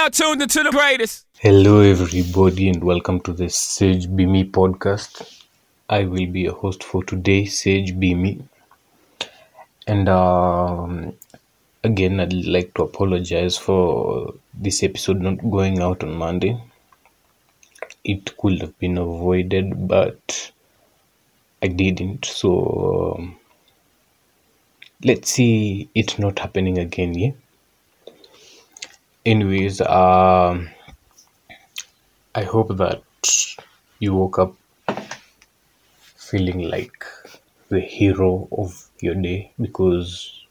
now tuned into the greatest. Hello, everybody, and welcome to the Sage Be Me podcast. I will be your host for today, Sage Be Me. And um, again, I'd like to apologize for this episode not going out on Monday. It could have been avoided, but I didn't. So um, let's see it not happening again. Yeah. Anyways, um, I hope that you woke up feeling like the hero of your day because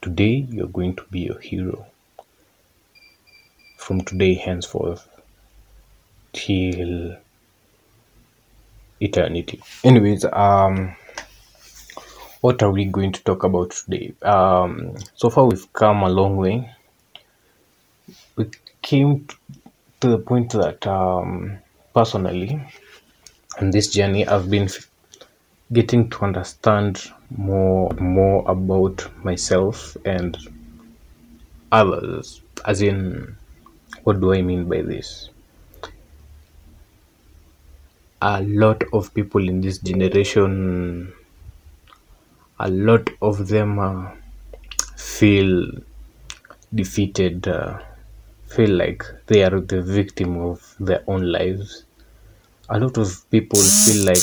today you're going to be your hero from today henceforth till eternity. Anyways, um, what are we going to talk about today? Um, so far we've come a long way. Came to the point that um, personally, on this journey, I've been getting to understand more more about myself and others. As in, what do I mean by this? A lot of people in this generation, a lot of them uh, feel defeated, uh, feel like they are the victim of their own lives. A lot of people feel like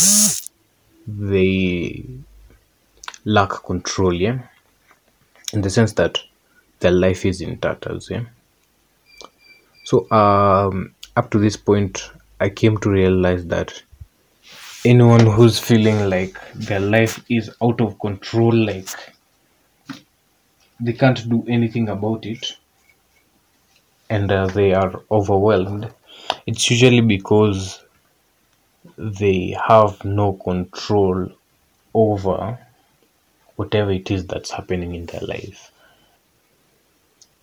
they lack control, yeah, in the sense that their life is in tatters, yeah. So, um, up to this point, I came to realize that anyone who's feeling like their life is out of control, like they can't do anything about it, and uh, they are overwhelmed, it's usually because they have no control over whatever it is that's happening in their life.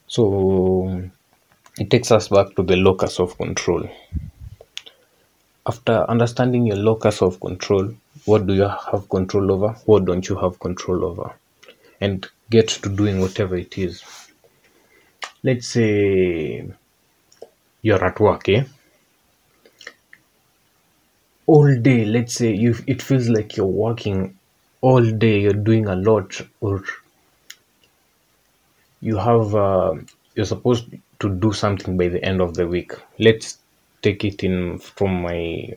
So it takes us back to the locus of control. After understanding your locus of control, what do you have control over? What don't you have control over? And get to doing whatever it is. Let's say you're at work, eh? all day let's say you it feels like you're working all day you're doing a lot or you have uh, you're supposed to do something by the end of the week let's take it in from my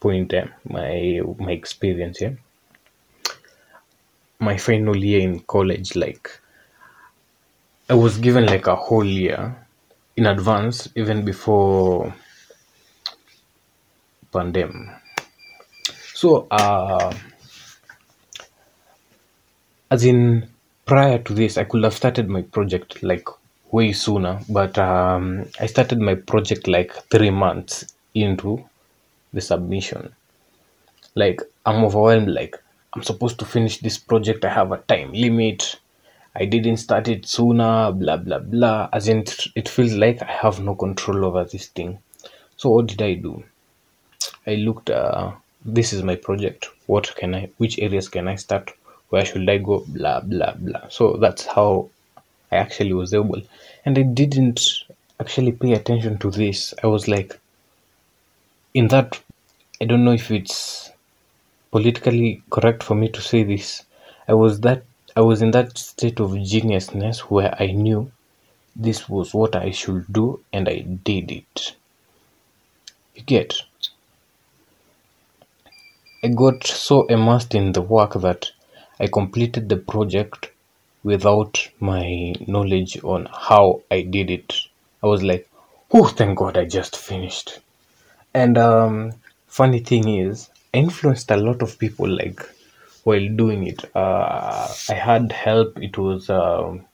point eh, my my experience yeah my final year in college like i was given like a whole year in advance even before pandemic so uh as in prior to this i could have started my project like way sooner but um i started my project like three months into the submission. Like i'm overwhelmed like i'm supposed to finish this project i have a time limit i didn't start it sooner blah blah blah. As in it, feels like i have no control over this thing. So what did i do? I looked uh this is my project. What can i which areas can i start? Where should i go? Blah blah blah. So that's how i actually was able. And i didn't actually pay attention to this. I was like in that i don't know if it's politically correct for me to say this. I was that i was in that state of geniusness where i knew this was what i should do and i did it you get I got so immersed in the work that I completed the project without my knowledge on how I did it. I was like, oh, thank God I just finished. And um, funny thing is, I influenced a lot of people like while doing it. Uh, I had help. It was um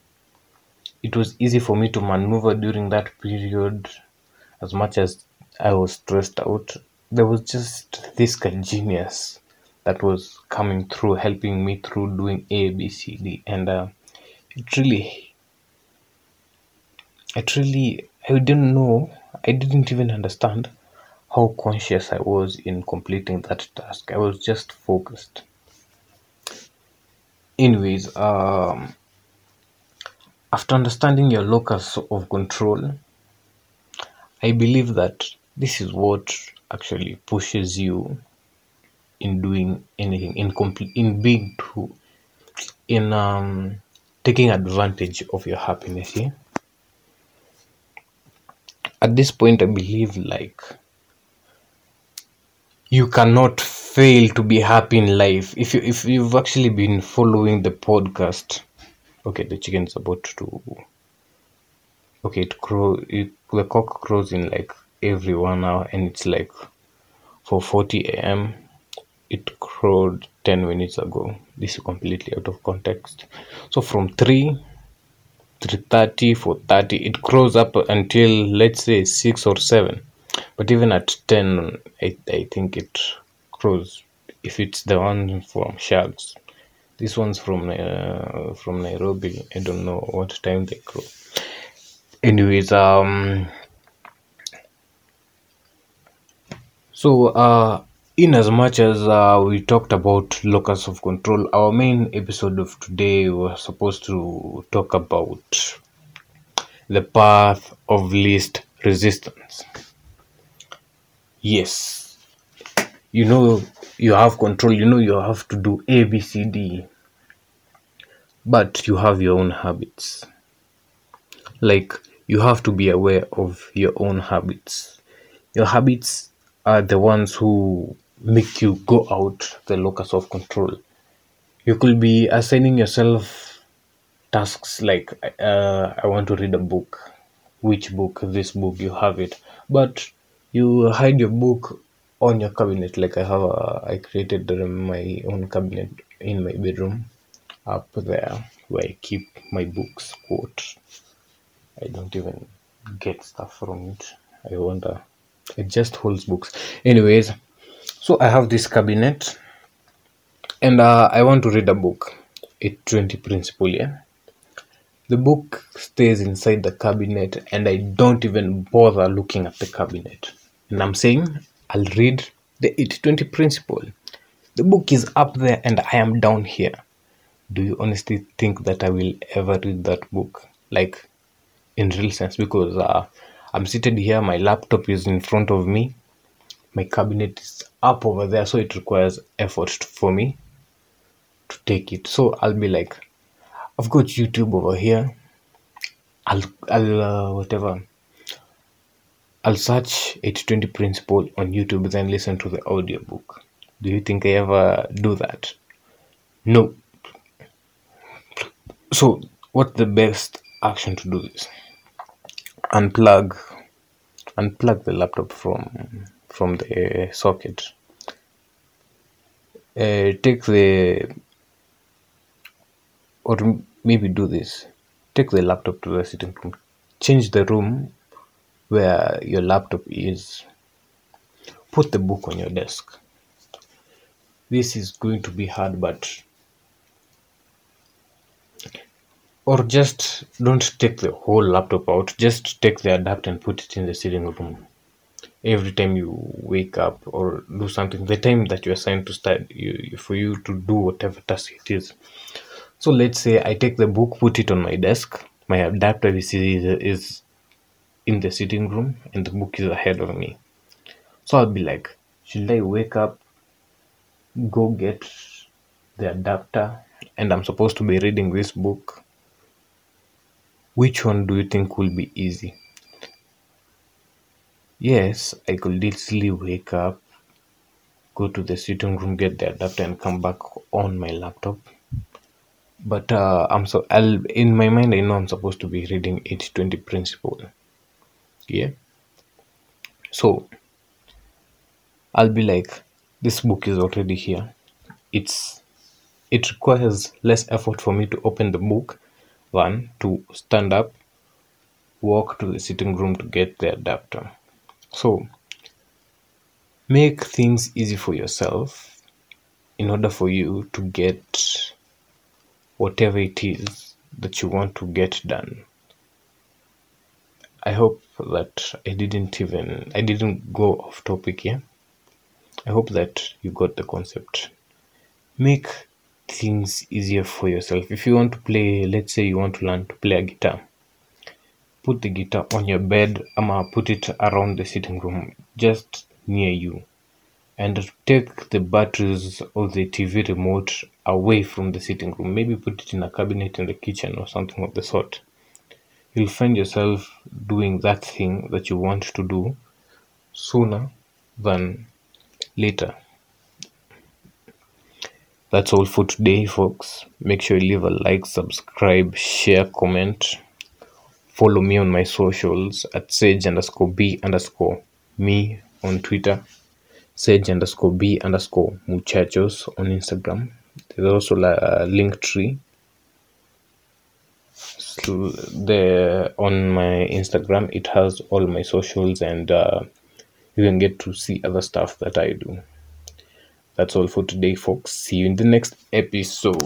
it was easy for me to maneuver during that period as much as I was stressed out. There was just this genius that was coming through, helping me through doing A, B, C, D, and uh, it really, it really, I didn't know, I didn't even understand how conscious I was in completing that task. I was just focused. Anyways, um, after understanding your locus of control, I believe that this is what actually pushes you in doing anything, in complete, in being too, in um, taking advantage of your happiness. Yeah. At this point, I believe like you cannot fail to be happy in life if you if you've actually been following the podcast okay the chicken's about to okay it crow it the cock crows in like every one hour and it's like for 40 a.m it crowed 10 minutes ago. This is completely out of context. So from 3 3.30 4.30 it crows up until let's say 6 or 7 but even at 10 I, I think it if it's the one from Shags. This one's from uh, from Nairobi. I don't know what time they crow. Anyways, um, so uh, in as much as uh, we talked about locus of control, our main episode of today was supposed to talk about the path of least resistance. Yes, you know you have control, you know you have to do A, B, C, D, but you have your own habits. Like you have to be aware of your own habits. Your habits are the ones who make you go out the locus of control. You could be assigning yourself tasks like uh, I want to read a book. Which book? This book. You have it, but you hide your book on your cabinet. Like I have a, I created my own cabinet in my bedroom up there where I keep my books. Quote. I don't even get stuff from it. I wonder. It just holds books. Anyways, so I have this cabinet and uh, I want to read a book. It 20 principle, yeah. The book stays inside the cabinet and I don't even bother looking at the cabinet. And I'm saying I'll read the 80 20 principle. The book is up there and I am down here. Do you honestly think that I will ever read that book? Like in real sense, because uh, I'm seated here, my laptop is in front of me, my cabinet is up over there, so it requires effort for me to take it. So I'll be like, I've got YouTube over here. I'll, I'll uh, whatever. I'll search 80 20 principle on YouTube, then listen to the audiobook. Do you think I ever do that? No. So, what's the best action to do this? Unplug, unplug the laptop from from the socket. Uh, take the or maybe do this take the laptop to the sitting room change the room where your laptop is put the book on your desk. This is going to be hard but or just don't take the whole laptop out. Just take the adapter and put it in the sitting room. Every time you wake up or do something the time that you're assigned to study you, for you to do whatever task it is. So let's say I take the book, put it on my desk. My adapter is, is in the sitting room and the book is ahead of me. So I'll be like, should I wake up, go get the adapter, and I'm supposed to be reading this book? Which one do you think will be easy? Yes, I could easily wake up, go to the sitting room, get the adapter, and come back on my laptop but uh, I'm so I'll in my mind I know I'm supposed to be reading 80-20 principle. Yeah. So I'll be like, this book is already here. It's it requires less effort for me to open the book than to stand up, walk to the sitting room to get the adapter. So make things easy for yourself in order for you to get whatever it is that you want to get done. I hope that I didn't even I didn't go off topic here. I hope that you got the concept. Make things easier for yourself. If you want to play, let's say you want to learn to play a guitar, put the guitar on your bed ama put it around the sitting room just near you and take the batteries of the tv remote away from the sitting room maybe put it in a cabinet in the kitchen or something of the sort you'll find yourself doing that thing that you want to do sooner than later that's all for today, folks. Make sure you leave a like, subscribe, share, comment. Follow me on my socials at sage underscore b underscore me on Twitter, sage underscore b underscore muchachos on Instagram. There's also a link tree there on my Instagram. It has all my socials and uh, you can get to see other stuff that I do. That's all for today, folks. See you in the next episode.